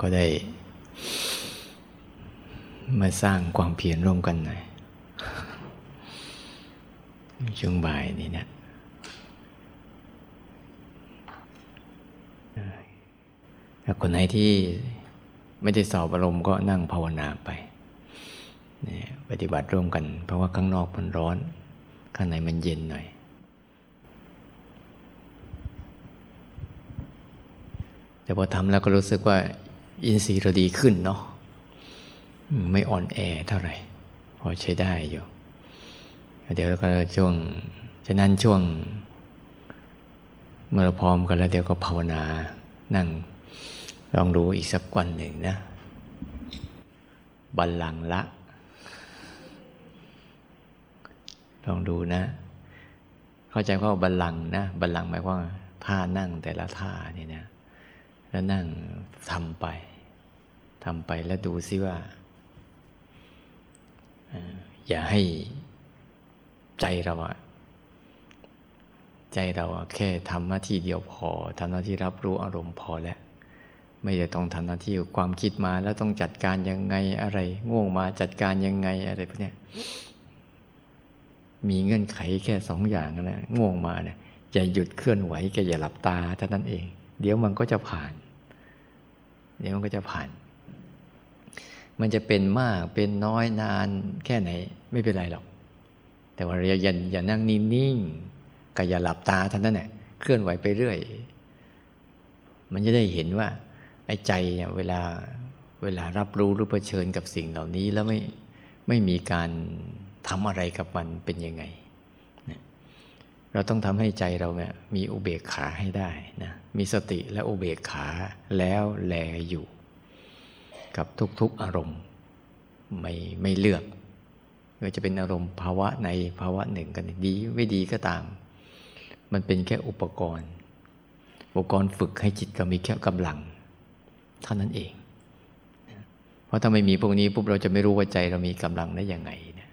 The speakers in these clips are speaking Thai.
ก็ได้ มาสร้างความเพียรร่วมกันหน่อยช่วงบ่ายนี้เนะถ้าคนไหนที่ไม่ได้สอบอารมณ์ก็นั่งภาวนาไป ปฏิบัติร่วมกัน เพราะว่าข้างนอกมันร้อน ข้างในมันเย็นหน่อยแต่พอทำแล้วก็รู้สึกว่า อินทรีย์เราดีขึ้นเนาะไม่อ่อนแอเท่าไหร่ พอใช้ได้อยู่ เดี๋ยวก็ช่วงฉะนั้นช่วง เมื่อเราพร้อมกันแล้วเดี๋ยวก็ภาวนานั่งลองดูอีกสักวันหนึ่งนะ บัลลังละ ลองดูนะ เข้าใจว่าบัลลังนะ บัลลังหมายว่าท่านั่งแต่ละท่านี่นะ แล้วนั่งทำไปทำไปแล้วดูซิว่า อย่าให้ใจเราอะใจเราแค่ทำหน้าที่เดียวพอทำหน้าที่รับรู้อารมณ์พอแล้วไม่ได้ต้องทำหน้าที่ความคิดมาแล้วต้องจัดการยังไงอะไร ง่วงมาจัดการยังไงอะไรพวกนี้มีเงื่อนไขแค่สองอย่างนะง่วงมาเนี่ยอย่าหยุดเคลื่อนไหวแกอย่าหลับตาเท่านั้นเอง เดี๋ยวมันก็จะผ่าน เดี๋ยวมันก็จะผ่าน มันจะเป็นมากเป็นน้อยนานแค่ไหน ไม่เป็นไรหรอก แต่ว่าอย่าอย่าอย่านั่งนิ่งๆก็อย่าหลับตาท่านนั้นแหละเคลื่อนไหวไปเรื่อย มันจะได้เห็นว่าไอ้ใจเนี่ยเวลาเวลารับรู้หรือเผชิญกับสิ่งเหล่านี้แล้วไม่ไม่มีการทำอะไรกับมันเป็นยังไง เราต้องทำให้ใจเราเนี่ยมีอุเบกขาให้ได้นะมีสติและอุเบกขาแล้วแลอยู่ กับทุกๆอารมณ์ไม่ไม่เลือกว่าจะเป็นอารมณ์ภาวะในภาวะหนึ่งกันดีไม่ดีก็ตาม มันเป็นแค่อุปกรณ์ อุปกรณ์ฝึกให้จิตเรามีแค่กำลัง เท่านั้นเอง เพราะถ้าไม่มีพวกนี้ปุ๊บเราจะไม่รู้ว่าใจเรามีกำลังได้ยังไงนะ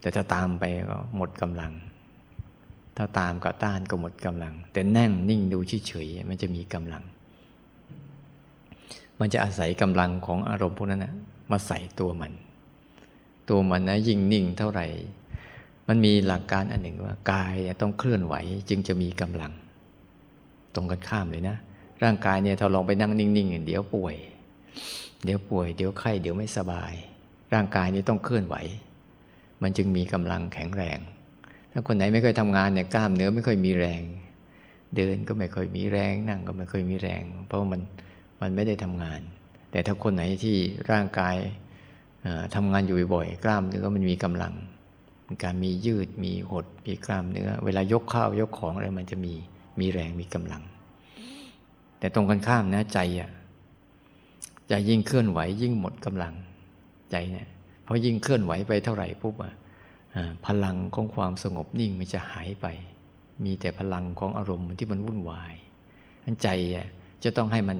แต่ถ้าตามไปก็หมดกำลัง ถ้าตามก็ต้านก็หมดกำลัง แต่นั่งนิ่งดูเฉยๆมันจะมีกำลัง มันจะอาศัยกำลังของอารมณ์พวกนั้นนะมาใส่ตัวมัน ตัวมันนะยิ่งนิ่งเท่าไหร่ มันมีหลักการอันหนึ่งว่ากายต้องเคลื่อนไหวจึงจะมีกำลัง ตรงกันข้ามเลยนะ ร่างกายเนี่ยถ้าลองไปนั่งนิ่งๆเดี๋ยวป่วย เดี๋ยวป่วยเดี๋ยวไข้เดี๋ยวไม่สบาย ร่างกายนี้ต้องเคลื่อนไหว มันจึงมีกำลังแข็งแรง ถ้าคนไหนไม่เคยทำงานเนี่ยกล้ามเนื้อไม่ค่อยมีแรง เดินก็ไม่ค่อยมีแรง นั่งก็ไม่ค่อยมีแรง เพราะมันมันไม่ได้ทำงาน แต่ถ้าคนไหนที่ร่างกายทำงานอยู่บ่อยกล้ามเนื้อมันมีกำลังการมียืดมีหดมีกล้ามเนื้อ เวลายกข้าวยกของอะไรมันจะมีมีแรงมีกำลัง แต่ตรงกันข้ามนะใจอะใจยิ่งเคลื่อนไหวยิ่งหมดกำลังใจเนี่ยเพราะยิ่งเคลื่อนไหวไปเท่าไหร่ปุ๊บอะ พลังของความสงบนิ่งมันจะหายไป มีแต่พลังของอารมณ์ที่มันวุ่นวายอันใจจะต้องให้มัน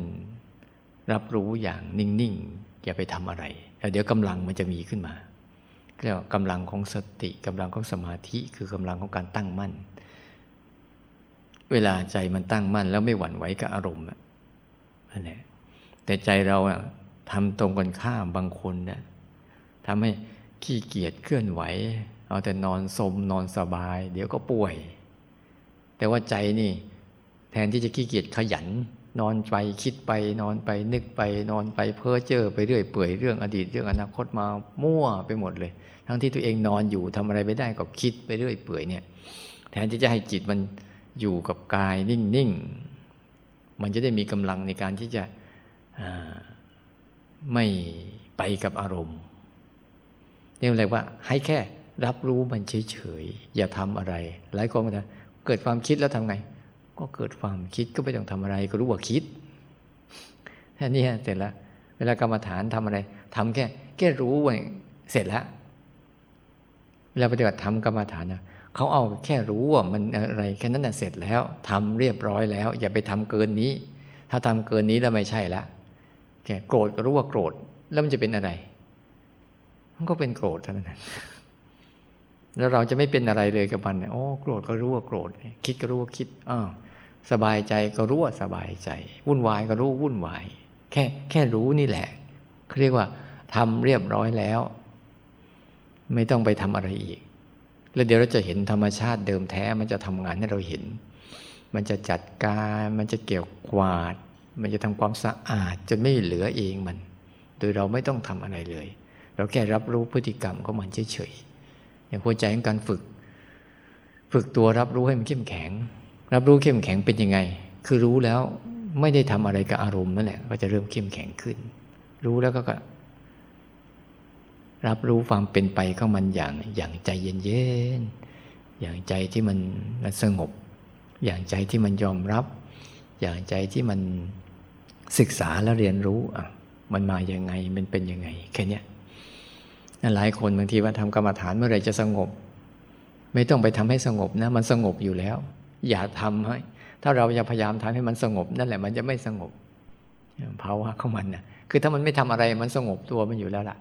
รับรู้อย่างนิ่งๆอย่าไปทำอะไรแล้วเดี๋ยวกำลังมันจะมีขึ้นมาเรียกว่ากำลังของสติกำลังของสมาธิคือกำลังของการตั้งมั่น เวลาใจมันตั้งมั่น แล้วไม่หวั่นไหวกับอารมณ์นั่นแหละแต่ใจเราทำตรงกันข้ามบางคนเนี่ยทำให้ขี้เกียจเคลื่อนไหว เอาแต่นอนสมนอนสบาย เดี๋ยวก็ป่วย แต่ว่าใจนี่ แทนที่จะขี้เกียจขยัน นอนไปคิดไปนอนไปนึกไป นอนไปเพ้อเจ้อไปเรื่อยเปื่อยเรื่องอดีตเรื่องอนาคตมามั่วไปหมดเลย ทั้งที่ตัวเองนอนอยู่ทำอะไรไม่ได้ก็คิดไปเรื่อยเปื่อยเนี่ย แทนที่จะให้จิตมันอยู่กับกายนิ่งๆมันจะได้มีกำลังในการที่จะไม่ไปกับอารมณ์เรียกอะไรว่าให้แค่ รับรู้มันเฉยๆอย่าทำอะไร หลายคนก็เกิดความคิดแล้วทำไง ก็เกิดความคิดก็ไม่ต้องทำอะไร ก็รู้ว่าคิดแค่นี้เสร็จแล้ว เวลากรรมฐานทำอะไรทำแค่ แค่รู้ไว้เสร็จแล้วเวลาปฏิบัติทำกรรมฐานนะเขาเอาแค่รู้ว่ามันอะไรแค่นั้นน่ะเสร็จแล้วทำเรียบร้อยแล้ว อย่าไปทำเกินนี้ ถ้าทำเกินนี้แล้วไม่ใช่ละแค่โกรธก็รู้ว่าโกรธแล้วมันจะเป็นอะไร มันก็เป็นโกรธเท่านั้น แล้วเราจะไม่เป็นอะไรเลยกับมันโอ้โกรธก็รู้ว่าโกรธ คิดก็รู้ว่าคิดอ้าสบายใจก็รู้ว่าสบายใจ วุ่นวายก็รู้วุ่นวาย แค่แค่รู้นี่แหละเขาเรียกว่าทำเรียบร้อยแล้ว ไม่ต้องไปทำอะไรอีก แล้วเดี๋ยวเราจะเห็นธรรมชาติเดิมแท้มันจะทำงานให้เราเห็น มันจะจัดการมันจะเกี่ยวกวาด มันจะทำความสะอาดจนไม่เหลือเองมัน โดยเราไม่ต้องทำอะไรเลย เราแค่รับรู้พฤติกรรมของมันเฉยๆ อย่างหัวใจของการฝึก ฝึกตัวรับรู้ให้มันเข้มแข็ง รับรู้เข้มแข็งเป็นยังไง คือรู้แล้วไม่ได้ทำอะไรกับอารมณ์นั่นแหละก็จะเริ่มเข้มแข็งขึ้น รู้แล้วก็ รับรู้ความเป็นไปของมันอย่างอย่างใจเย็นๆอย่างใจที่มันสงบ อย่างใจที่มันยอมรับ อย่างใจที่มันศึกษาแล้วเรียนรู้อะมันมาอย่างไงมันเป็นยังไงแค่นี้ หลายคนบางทีว่าทำกรรมฐานเมื่อไรจะสงบ ไม่ต้องไปทำให้สงบนะ มันสงบอยู่แล้ว อย่าทำให้ ถ้าเราจะพยายามทำให้มันสงบ นั่นแหละมันจะไม่สงบภาวะของมันนะคือถ้ามันไม่ทำอะไรมันสงบตัวมันอยู่แล้วล่ะ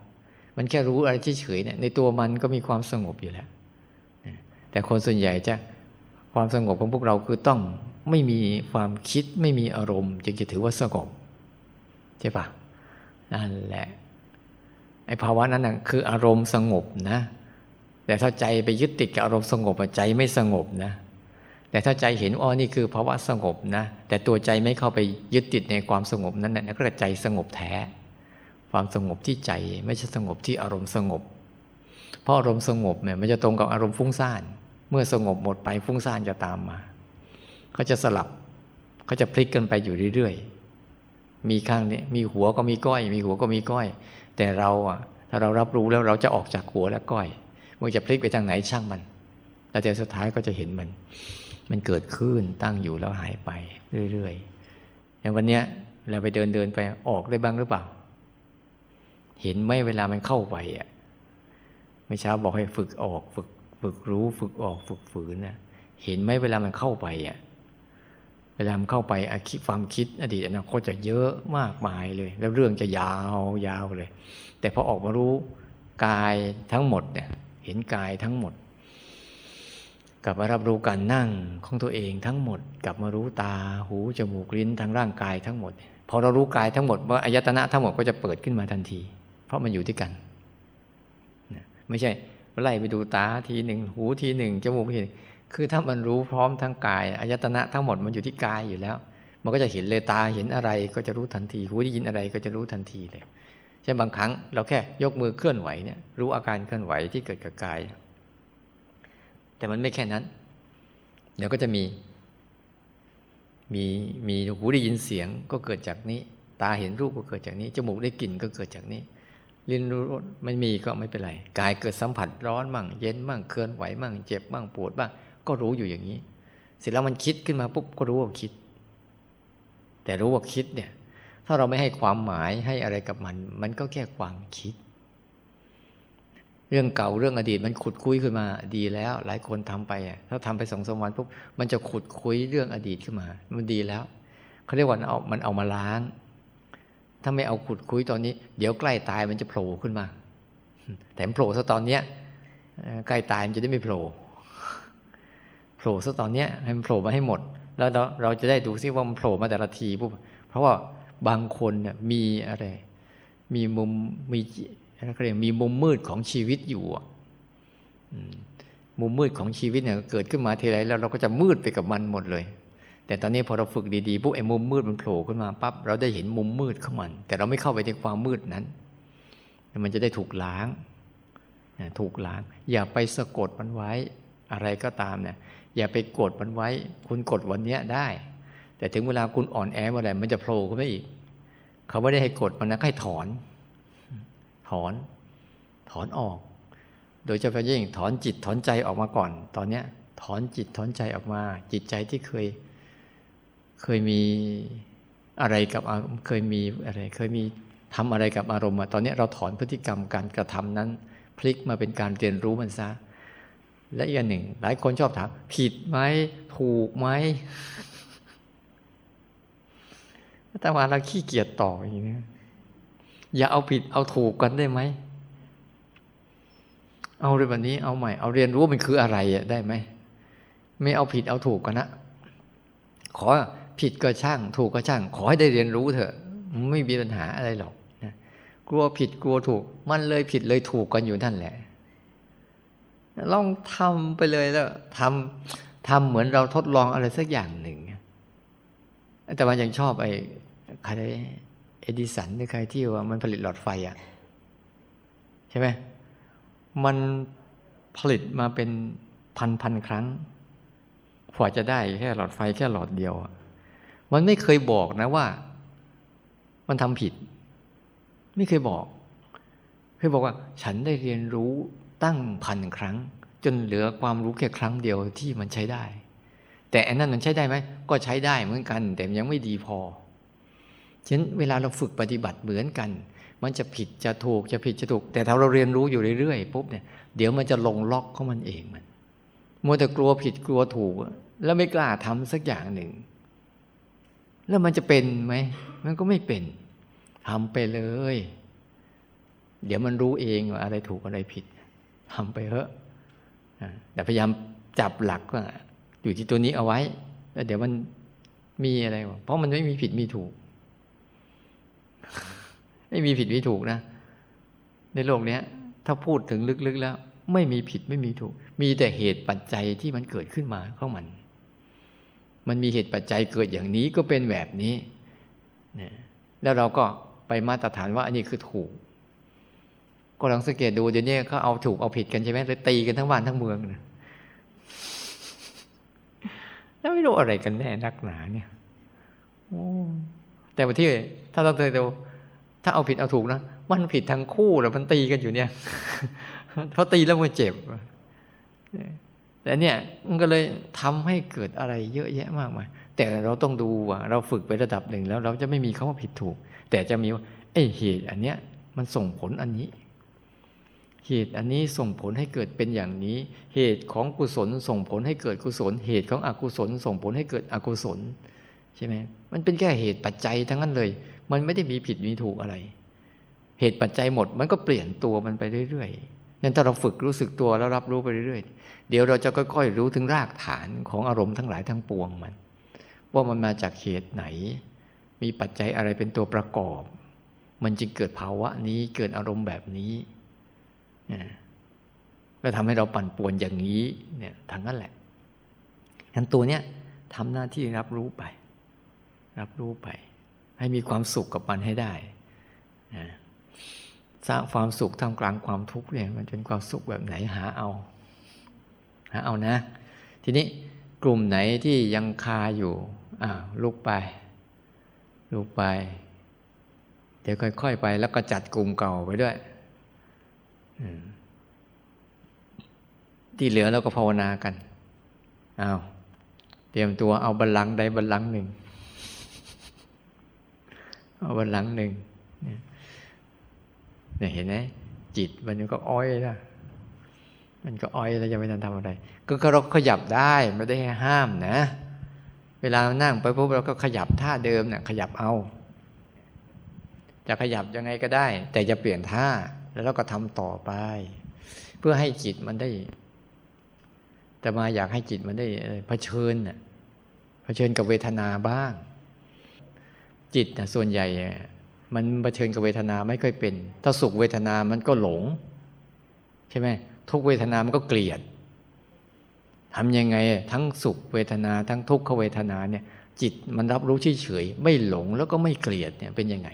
มันแค่รู้อะไรเฉยๆเนี่ยในตัวมันก็มีความสงบอยู่แล้ว แต่คนส่วนใหญ่จะความสงบของพวกเราคือต้องไม่มีความคิดไม่มีอารมณ์จึงจะถือว่าสงบใช่ปะนั่นแหละ ไอ้ภาวะนั้นนะคืออารมณ์สงบนะ แต่ถ้าใจไปยึดติดกับอารมณ์สงบใจไม่สงบนะ แต่ถ้าใจเห็นอ๋อนี่คือภาวะสงบนะ แต่ตัวใจไม่เข้าไปยึดติดในความสงบนั้นนะก็ใจสงบแท้ ความสงบที่ใจไม่ใช่สงบที่อารมณ์สงบ เพราะอารมณ์สงบเนี่ยมันจะตรงกับอารมณ์ฟุ้งซ่าน เมื่อสงบหมดไปฟุ้งซ่านจะตามมาเขาจะสลับเขาจะพลิกกันไปอยู่เรื่อยๆมีข้างนี้มีหัวก็มีก้อย มีหัวก็มีก้อย แต่เราอะ ถ้าเรารับรู้แล้วเราจะออกจากหัวและก้อยมันจะพลิกไปทางไหนช่างมันแต่สุดท้ายก็จะเห็นมัน มันเกิดขึ้นตั้งอยู่แล้วหายไปเรื่อยๆอย่างวันเนี้ยเราไปเดินเดินไปออกได้บ้างหรือเปล่า เห็นไหมเวลามันเข้าไปอะไม่เช้าบอกให้ฝึกออก ฝึก ฝึกรู้ ฝึกออก ฝึกฝืนนะเห็นไหมเวลามันเข้าไปอะ เวลามันเข้าไปอคิความคิดอดีตอนาคตจะเยอะมากมายเลย แล้วเรื่องจะยาวยาวเลย แต่พอออกมารู้กายทั้งหมดเนี่ยเห็นกายทั้งหมด กลับมารับรู้การนั่งของตัวเองทั้งหมด กลับมารู้ตาหูจมูกลิ้นทั้งร่างกายทั้งหมด พอเรารู้กายทั้งหมดว่าอายตนะทั้งหมดก็จะเปิดขึ้นมาทันที เพราะมันอยู่ที่กันไม่ใช่ไล่ไปดูตาทีหนึ่งหูทีหนึ่งจมูกทีหนึ่ง คือถ้ามันรู้พร้อมทั้งกายอายตนะทั้งหมดมันอยู่ที่กายอยู่แล้ว มันก็จะเห็นเลยตาเห็นอะไรก็จะรู้ทันทีหูได้ยินอะไรก็จะรู้ทันทีเลยใช่บางครั้งเราแค่ยกมือเคลื่อนไหวเนี่ยรู้อาการเคลื่อนไหวที่เกิดกับกาย แต่มันไม่แค่นั้น เดี๋ยวก็จะมี มีมีหูได้ยินเสียงก็เกิดจากนี้ ตาเห็นรูปก็เกิดจากนี้จมูกได้กลิ่นก็เกิดจากนี้ลิ้นรู้รสไม่มีก็ไม่เป็นไร กายเกิดสัมผัสร้อนมั่ง เย็นมั่งเคลื่อนไหวมั่ง เจ็บมั่งปวดบ้าง ก็รู้อยู่อย่างนี้ เสร็จแล้วมันคิดขึ้นมาปุ๊บก็รู้ว่าคิด แต่รู้ว่าคิดเนี่ย ถ้าเราไม่ให้ความหมายให้อะไรกับมัน มันก็แค่ความคิด เรื่องเก่าเรื่องอดีตมันขุดคุยขึ้นมาดีแล้ว หลายคนทำไปอะถ้าทำไปสองสามวันปุ๊บมันจะขุดคุยเรื่องอดีตขึ้นมา มันดีแล้วเขาเรียกว่าเอามันเอามาล้างถ้าไม่เอาขุดคุยตอนนี้ เดี๋ยวใกล้ตายมันจะโผล่ขึ้นมา แต่โผล่ซะตอนเนี้ยใกล้ตายมันจะได้ไม่โผล่ โผล่ซะตอนเนี้ยให้มันโผล่มาให้หมด แล้วเราเราจะได้ดูซิว่ามันโผล่มาแต่ละทีปุ๊บเพราะว่าบางคนเนี่ยมีอะไร มีมุมมีอะไรเรียกมีมุมมืดของชีวิตอยู่มุมมืดของชีวิตเนี่ยเกิดขึ้นมาทีไรแล้วเราก็จะมืดไปกับมันหมดเลย แต่ตอนนี้พอเราฝึกดีๆปุ๊บไอ้มุมมืดมันโผล่ขึ้นมาปั๊บเราได้เห็นมุมมืดของมัน แต่เราไม่เข้าไปในความมืดนั้น มันจะได้ถูกล้างถูกล้าง อย่าไปสะกดมันไว้อะไรก็ตามเนี่ย อย่าไปกดมันไว้ คุณกดวันนี้ได้ แต่ถึงเวลาคุณอ่อนแอเมื่อไหร่มันจะโผล่ขึ้นมาอีก เขาไม่ได้ให้กดมันนะให้ถอน ถอน ถอนออก โดยเฉพาะยิ่งถอนจิตถอนใจออกมาก่อน ตอนเนี้ย ถอนจิตถอนใจออกมา จิตใจที่เคย เคยมีอะไรกับเคยมีอะไร เคยมีทำอะไรกับอารมณ์ตอนนี้เราถอนพฤติกรรมการกระทำนั้น พลิกมาเป็นการเรียนรู้มันซะ และอีกอย่างหนึ่ง หลายคนชอบถาม ผิดไหมถูกไหมแต่ว่าเราขี้เกียจต่ออย่างนี้อย่าเอาผิดเอาถูกกันได้ไหม เอาเรื่องแบบนี้เอาใหม่ เอาเรียนรู้มันคืออะไรได้ไหม ไม่เอาผิดเอาถูกกันนะ ขอผิดก็ช่าง ถูกก็ช่าง ขอให้ได้เรียนรู้เถอะ ไม่มีปัญหาอะไรหรอกนะกลัวผิดกลัวถูก มันเลยผิดเลยถูกกันอยู่นั่นแหละ ลองทำไปเลยแล้วทำทำเหมือนเราทดลองอะไรสักอย่างหนึ่งแต่ว่ายังชอบไอ้ใครเอดิสันหรือใครที่ว่ามันผลิตหลอดไฟอะใช่ไหมมันผลิตมาเป็นพันพันครั้งกว่าจะได้แค่หลอดไฟแค่หลอดเดียว มันไม่เคยบอกนะว่า มันทำผิด ไม่เคยบอก เคยบอกว่า ฉันได้เรียนรู้ ตั้งพันครั้ง จนเหลือความรู้แค่ครั้งเดียวที่มันใช้ได้ แต่อันนั้นมันใช้ได้ไหมก็ใช้ได้เหมือนกัน แต่ยังไม่ดีพอฉะนั้นเวลาเราฝึกปฏิบัติเหมือนกัน มันจะผิดจะถูกจะผิดจะถูก แต่ถ้าเราเรียนรู้อยู่เรื่อยๆปุ๊บเนี่ยเดี๋ยวมันจะลงล็อกของมันเองมันมัวแต่กลัวผิดกลัวถูก แล้วไม่กล้าทำสักอย่างหนึ่ง แล้วมันจะเป็นไหมมันก็ไม่เป็นทำไปเลย เดี๋ยวมันรู้เองว่าอะไรถูกอะไรผิด ทำไปเถอะแต่พยายามจับหลักว่าอยู่ที่ตัวนี้เอาไว้แล้วเดี๋ยวมันมีอะไร เพราะมันไม่มีผิดมีถูก ไม่มีผิดมีถูกนะ ในโลกนี้ถ้าพูดถึงลึกๆแล้ว ไม่มีผิดไม่มีถูก มีแต่เหตุปัจจัยที่มันเกิดขึ้นมาของมัน มันมีเหตุปัจจัยเกิดอย่างนี้ก็เป็นแบบนี้ แล้วเราก็ไปมาตรฐานว่า อันนี้คือถูก ก็ลองสังเกตดูเดี๋ยวนี้เขาเอาถูกเอาผิดกันใช่ไหมเลยตีกันทั้งบ้านทั้งเมืองนะแล้วไม่รู้อะไรกันแน่นักหนาเนี่ยแต่ว่าที่ถ้าเราเคยดูถ้าเอาผิดเอาถูกนะมันผิดทั้งคู่แล้วมันตีกันอยู่เนี่ยเพราะตีแล้วมันเจ็บแต่เนี่ยมันก็เลยทำให้เกิดอะไรเยอะแยะมากมายแต่เราต้องดูว่าเราฝึกไประดับหนึ่งแล้ว เราจะไม่มีคาว่าผิดถูก แต่จะมีว่าไอ้เหตุอันเนี้ยมันส่งผลอันนี้ เหตุอันนี้ส่งผลให้เกิดเป็นอย่างนี้ เหตุของกุศลส่งผลให้เกิดกุศล เหตุของอกุศล ส่งผลให้เกิดอกุศลใช่ไหมมันเป็นแค่เหตุปัจจัยทั้งนั้นเลย มันไม่ได้มีผิดมีถูกอะไร เหตุปัจจัยหมดมันก็เปลี่ยนตัวมันไปเรื่อยๆนั้นถ้าเราฝึกรู้สึกตัวแล้วรับรู้ไปเรื่อยๆ เดี๋ยวเราจะค่อยๆรู้ถึงรากฐานของอารมณ์ทั้งหลายทั้งปวงมัน ว่ามันมาจากเหตุไหน มีปัจจัยอะไรเป็นตัวประกอบ มันจึงเกิดภาวะนี้เกิดอารมณ์แบบนี้ แล้วทำให้เราปั่นป่วนอย่างนี้เนี่ยทั้งนั้นแหละทั้นตัวเนี้ยทำหน้าที่รับรู้ไป รับรู้ไป ให้มีความสุขกับมันให้ได้สร้างความสุขท่ามกลางความทุกข์เนี่ยมันเป็นความสุขแบบไหนหาเอาหาเอานะ ทีนี้กลุ่มไหนที่ยังคาอยู่อ่าลุกไป ลุกไป เดี๋ยวค่อย ๆ ไป แล้วก็จัดกลุ่มเก่าไปด้วย ที่เหลือเราก็ภาวนากันเอาเตรียมตัวเอาบัลลังก์ใดบัลลังก์หนึ่ง เอาบัลลังก์หนึ่งเนี่ยเห็นไหมจิตมันก็อ้อยนะมันก็อ้อยแล้วจะไม่ทันทำอะไร ก็เราขยับได้ไม่ได้ห้ามนะ เวลานั่งไปปุ๊บเราก็ขยับท่าเดิมเนี่ยขยับเอา จะขยับยังไงก็ได้ แต่จะเปลี่ยนท่า แล้วเราก็ทำต่อไป เพื่อให้จิตมันได้ แต่มาอยากให้จิตมันได้เผชิญน่ะเผชิญกับเวทนาบ้าง จิตนะส่วนใหญ่ มันเผชิญกับเวทนาไม่ค่อยเป็น ถ้าสุขเวทนามันก็หลง ใช่ไหมทุกเวทนามันก็เกลียดทำยังไงทั้งสุขเวทนาทั้งทุกขเวทนาเนี่ย จิตมันรับรู้เฉยๆไม่หลงแล้วก็ไม่เกลียดเนี่ยเป็นยังไง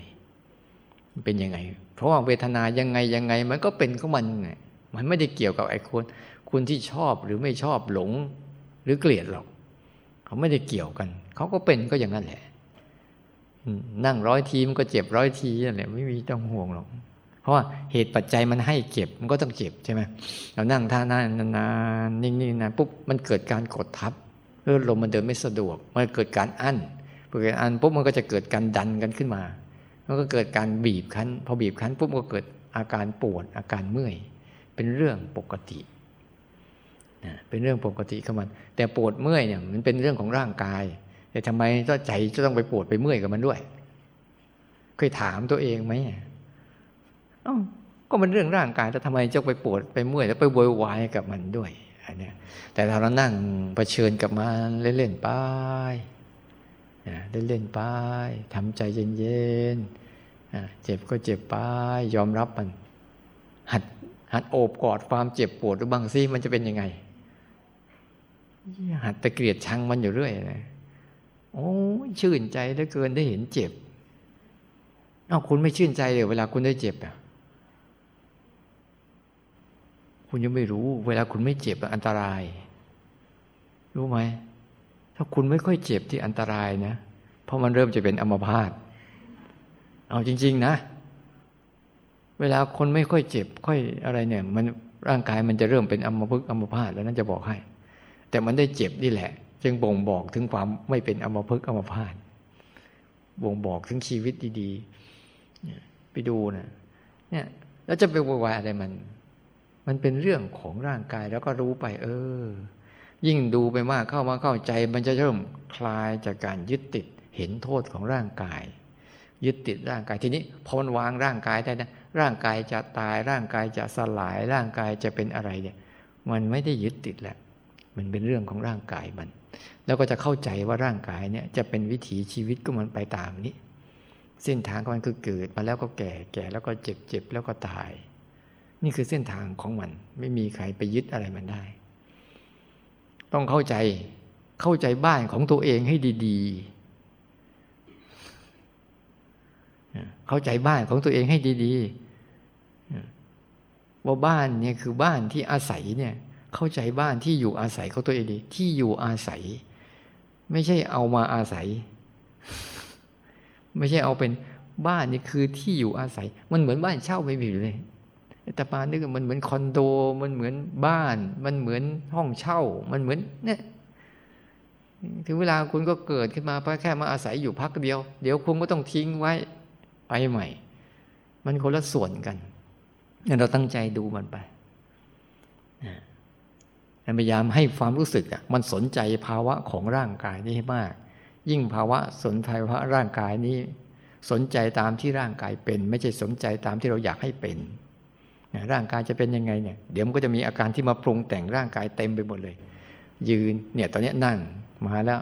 เป็นยังไง เพราะว่าเวทนายังไงยังไง มันก็เป็นของมันไงมันไม่ได้เกี่ยวกับไอ้คนคุณที่ชอบหรือไม่ชอบหลงหรือเกลียดหรอก เขาไม่ได้เกี่ยวกัน เขาก็เป็นก็อย่างนั้นแหละนั่งร้อยทีมันก็เจ็บร้อยทีนั่นแหละไม่มีต้องห่วงหรอก เพราะว่าเหตุปัจจัยมันให้เจ็บมันก็ต้องเจ็บใช่ไหมเรานั่งท่านานนานนิ่งๆนานปุ๊บมันเกิดการกดทับเลือดลมมันเดินไม่สะดวก มันเกิดการอั้นเกิดอั้นปุ๊บมันก็จะเกิดการดันกันขึ้นมา มันก็เกิดการบีบคั้น พอบีบคั้นปุ๊บก็เกิดอาการปวดอาการเมื่อย เป็นเรื่องปกตินะเป็นเรื่องปกติของมันแต่ปวดเมื่อยเนี่ยมันเป็นเรื่องของร่างกาย แต่ทำไมต้อใจจะต้องไปปวดไปเมื่อยกับมันด้วย เคยถามตัวเองไหมอ๋อก็มันเรื่องร่างกายแต่ทำไมจะไปปวดไปเมื่อยแล้วไปโวยวายกับมันด้วยอันนี้แต่เรานั่งเผชิญกับมันเล่นๆไป เล่นๆไปทำใจเย็นๆเจ็บก็เจ็บไปยอมรับมัน หัดหัดโอบกอดความเจ็บปวดหรือบ้างซิมันจะเป็นยังไง หัดตะเกียดชังมันอยู่เรื่อยนะโอ้ชื่นใจเหลือเกินได้เห็นเจ็บเอาคุณไม่ชื่นใจเลยเวลาคุณได้เจ็บอะคุณยังไม่รู้ เวลาคุณไม่เจ็บอันตราย รู้ไหม ถ้าคุณไม่ค่อยเจ็บที่อันตรายนะ เพราะมันเริ่มจะเป็นอัมพาตเอาจริง ๆ นะ เวลาคนไม่ค่อยเจ็บ ค่อยอะไรเนี่ย มันร่างกายมันจะเริ่มเป็นอัมพฤกษ์อัมพาตแล้วนั่นจะบอกให้ แต่มันได้เจ็บนี่แหละ จึงบ่งบอกถึงความไม่เป็นอัมพฤกษ์อัมพาตบ่งบอกถึงชีวิตดีๆไปดูนะเนี่ย แล้วจะไปวายอะไรมัน มันเป็นเรื่องของร่างกายแล้วก็รู้ไป เออ ยิ่งดูไปมากเข้ามาเข้าใจ มันจะเริ่มคลายจากการยึดติดเห็นโทษของร่างกาย ยึดติดร่างกายทีนี้พอมันวางร่างกายได้นะร่างกายจะตายร่างกายจะสลายร่างกายจะเป็นอะไรเนี่ย มันไม่ได้ยึดติดแหละมันเป็นเรื่องของร่างกายมัน แล้วก็จะเข้าใจว่าร่างกายเนี่ยจะเป็นวิถีชีวิตก็มันไปตามนี้ เส้นทางของมันคือเกิดมาแล้วก็แก่แก่แล้วก็เจ็บเจ็บแล้วก็ตาย นี่คือเส้นทางของมัน ไม่มีใครไปยึดอะไรมันได้ ต้องเข้าใจเข้าใจบ้านของตัวเองให้ดีๆ เข้าใจบ้านของตัวเองให้ดีๆ ว่าบ้านเนี่ยคือบ้านที่อาศัยเนี่ย เข้าใจบ้านที่อยู่อาศัยของตัวเองดีที่อยู่อาศัย ไม่ใช่เอามาอาศัย ไม่ใช่เอาเป็นบ้านนี่คือที่อยู่อาศัย มันเหมือนบ้านเช่าไม่ผิดเลย แต่ปานึกมันเหมือนคอนโด มันเหมือนบ้าน มันเหมือนห้องเช่า มันเหมือนเนี่ยถึงเวลาคุณก็เกิดขึ้นมาแค่มาอาศัยอยู่พักเดียว เดี๋ยวคุณก็ต้องทิ้งไว้ไปใหม่ มันคนละส่วนกันเราตั้งใจดูมันไปพยายามให้ความรู้สึกอะมันสนใจภาวะของร่างกายนี่ให้มาก ยิ่งภาวะสนใจภาวะร่างกายนี้ สนใจตามที่ร่างกายเป็น ไม่ใช่สนใจตามที่เราอยากให้เป็น ร่างกายจะเป็นยังไงเนี่ยเดี๋ยวมันก็จะมีอาการที่มาปรุงแต่งร่างกายเต็มไปหมดเลย ยืนเนี่ยตอนนี้นั่งมาแล้ว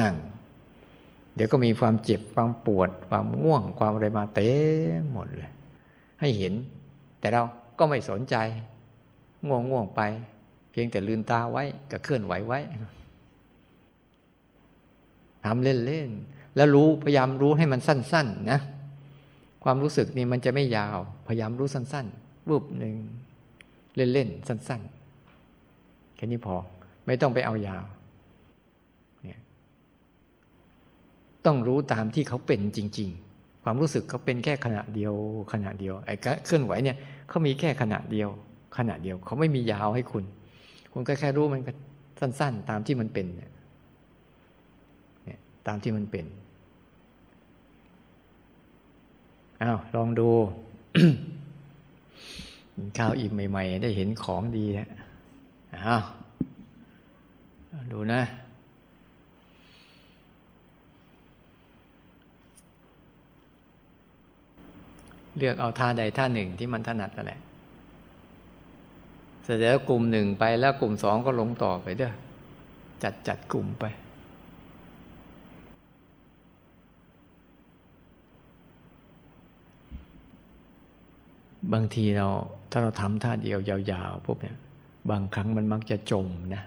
นั่ง เดี๋ยวก็มีความเจ็บความปวด ความง่วง ความอะไรมาเต็มหมดเลย ให้เห็น แต่เราก็ไม่สนใจง่วงง่วงไป เพียงแต่ลืนตาไว้กับเคลื่อนไหวไว้ทำเล่นๆแล้วรู้พยายามรู้ให้มันสั้น ๆ นะ ความรู้สึกนี่มันจะไม่ยาว พยายามรู้สั้น ๆ รูปหนึ่งเล่นๆสั้น ๆ แค่นี้พอไม่ต้องไปเอายาวเนี่ยต้องรู้ตามที่เขาเป็นจริง ๆ ความรู้สึกเขาเป็นแค่ขณะเดียว ขณะเดียวไอ้เคลื่อนไหวเนี่ยเขามีแค่ขณะเดียว ขณะเดียวเขาไม่มียาวให้คุณ คุณก็แค่รู้มันสั้น ๆ ตามที่มันเป็นเนี่ยตามที่มันเป็นอ้าวลองดู ข้าวอิ่มใหม่ ๆ ได้เห็นของดีฮะอ้าวดูนะ เลือกเอาท่าใดท่าหนึ่งที่มันถนัดนั่นแหละเสร็จแล้วกลุ่มหนึ่งไปแล้วกลุ่มสองก็ลงต่อไปเด้อจัดจัดกลุ่มไป บางทีเราถ้าเราทำท่าเดียวยาวๆพวกเนี้ยบางครั้งมันมักจะจมนะ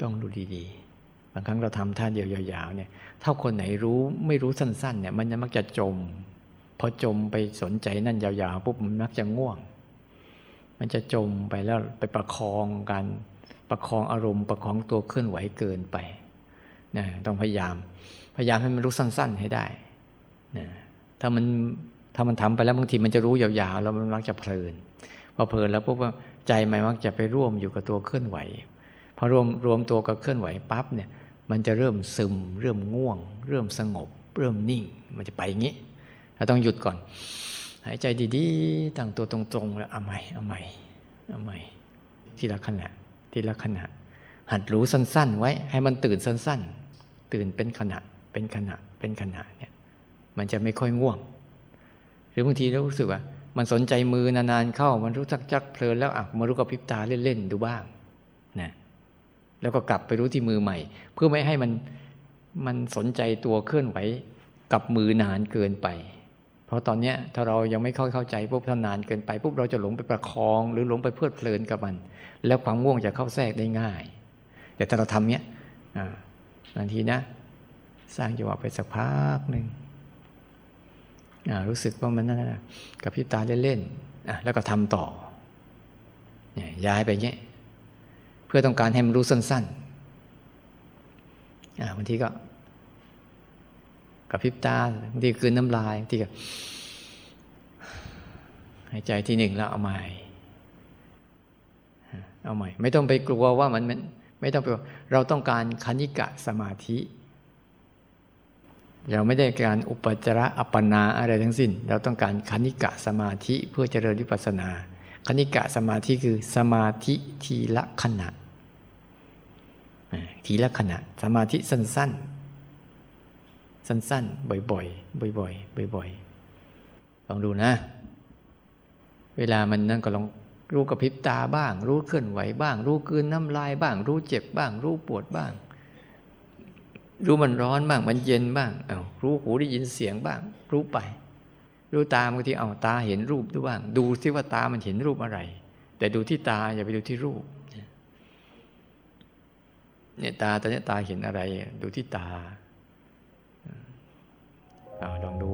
ต้องดูดีๆ บางครั้งเราทำท่าเดียวยาวๆเนี่ยถ้าคนไหนรู้ไม่รู้สั้น ๆ เนี่ยมันจะมักจะจม พอจมไปสนใจนั่นยาวๆปุ๊บมันมักจะง่วง มันจะจมไปแล้วไปประคองกันประคองอารมณ์ประคองตัวเคลื่อนไหวเกินไปนะต้องพยายาม พยายามให้มันรู้สั้น ๆให้ได้นะถ้ามัน ถ้ามันทำไปแล้วบางทีมันจะรู้ยาวๆแล้วมันมักจะเพลินพอเพลินแล้วพวกว่าใจมันมักจะไปร่วมอยู่กับตัวเคลื่อนไหวพอรวมรวมตัวกับเคลื่อนไหวปั๊บเนี่ย มันจะเริ่มซึม เริ่มง่วง เริ่มสงบ เริ่มนิ่ง มันจะไปอย่างนี้เราต้องหยุดก่อน หายใจดีๆตั้งตัวตรงๆ แล้วเอาใหม่เอาใหม่เอาใหม่ทีละขณะทีละขณะ หัดรู้สั้นๆ ไว้ ให้มันตื่นสั้นๆ ตื่นเป็นขณะเป็นขณะเป็นขณะเนี่ย มันจะไม่ค่อยง่วง หรือบางทีเรารู้สึกว่า มันสนใจมือนานๆเข้ามันรู้จักจักเพลินแล้วอะมารู้กับพิบตาเล่นๆดูบ้างนะแล้วก็กลับไปรู้ที่มือใหม่ เพื่อไม่ให้มันมันสนใจตัวเคลื่อนไหวกับมือนานเกินไป เพราะตอนเนี้ยถ้าเรายังไม่เข้าเข้าใจปุ๊บถ้านานเกินไปปุ๊บเราจะหลงไปประคอง หรือหลงไปเพลิดเพลินกับมัน แล้วความง่วงจะเข้าแทรกได้ง่าย แต่ถ้าเราทำเนี้ยบางทีนะ สร้างจังหวะไปสักพักหนึ่ง รู้สึกว่ามันนั่นนะกับพิตาเล่นๆแล้วก็ทำต่อย้ายไปเงี้ยเพื่อต้องการให้มันรู้สั้นๆบางทีก็กับพิบตาบางทีคืนน้ำลายบางทีก็หายใจที่หนึ่งแล้วเอาใหม่ เอาใหม่ ไม่ต้องไปกลัวว่ามันมันไม่ต้องไปเราต้องการคณิกะสมาธิ เราไม่ได้การอุปจาระอัปปนาอะไรทั้งสิ้น เราต้องการคณิกะสมาธิเพื่อเจริญวิปัสสนาคณิกะสมาธิคือสมาธิทีละขณะทีละขณะ สมาธิสั้นๆ สั้นๆ บ่อยๆ บ่อยๆ บ่อยๆ ลองดูนะ เวลามันนั่นก็ลองรู้กระพริบตาบ้าง รู้เคลื่อนไหวบ้าง รู้กืนน้ำลายบ้าง รู้เจ็บบ้าง รู้ปวดบ้าง รู้มันร้อนบ้าง มันเย็นบ้างเอารู้หูได้ยินเสียงบ้าง รู้ไป รู้ตาบางทีเอาตาเห็นรูปด้วยบ้าง ดูซิว่าตามันเห็นรูปอะไร แต่ดูที่ตาอย่าไปดูที่รูปเนี่ยตาตอนนี้ตาเห็นอะไร ดูที่ตาเอาลองดู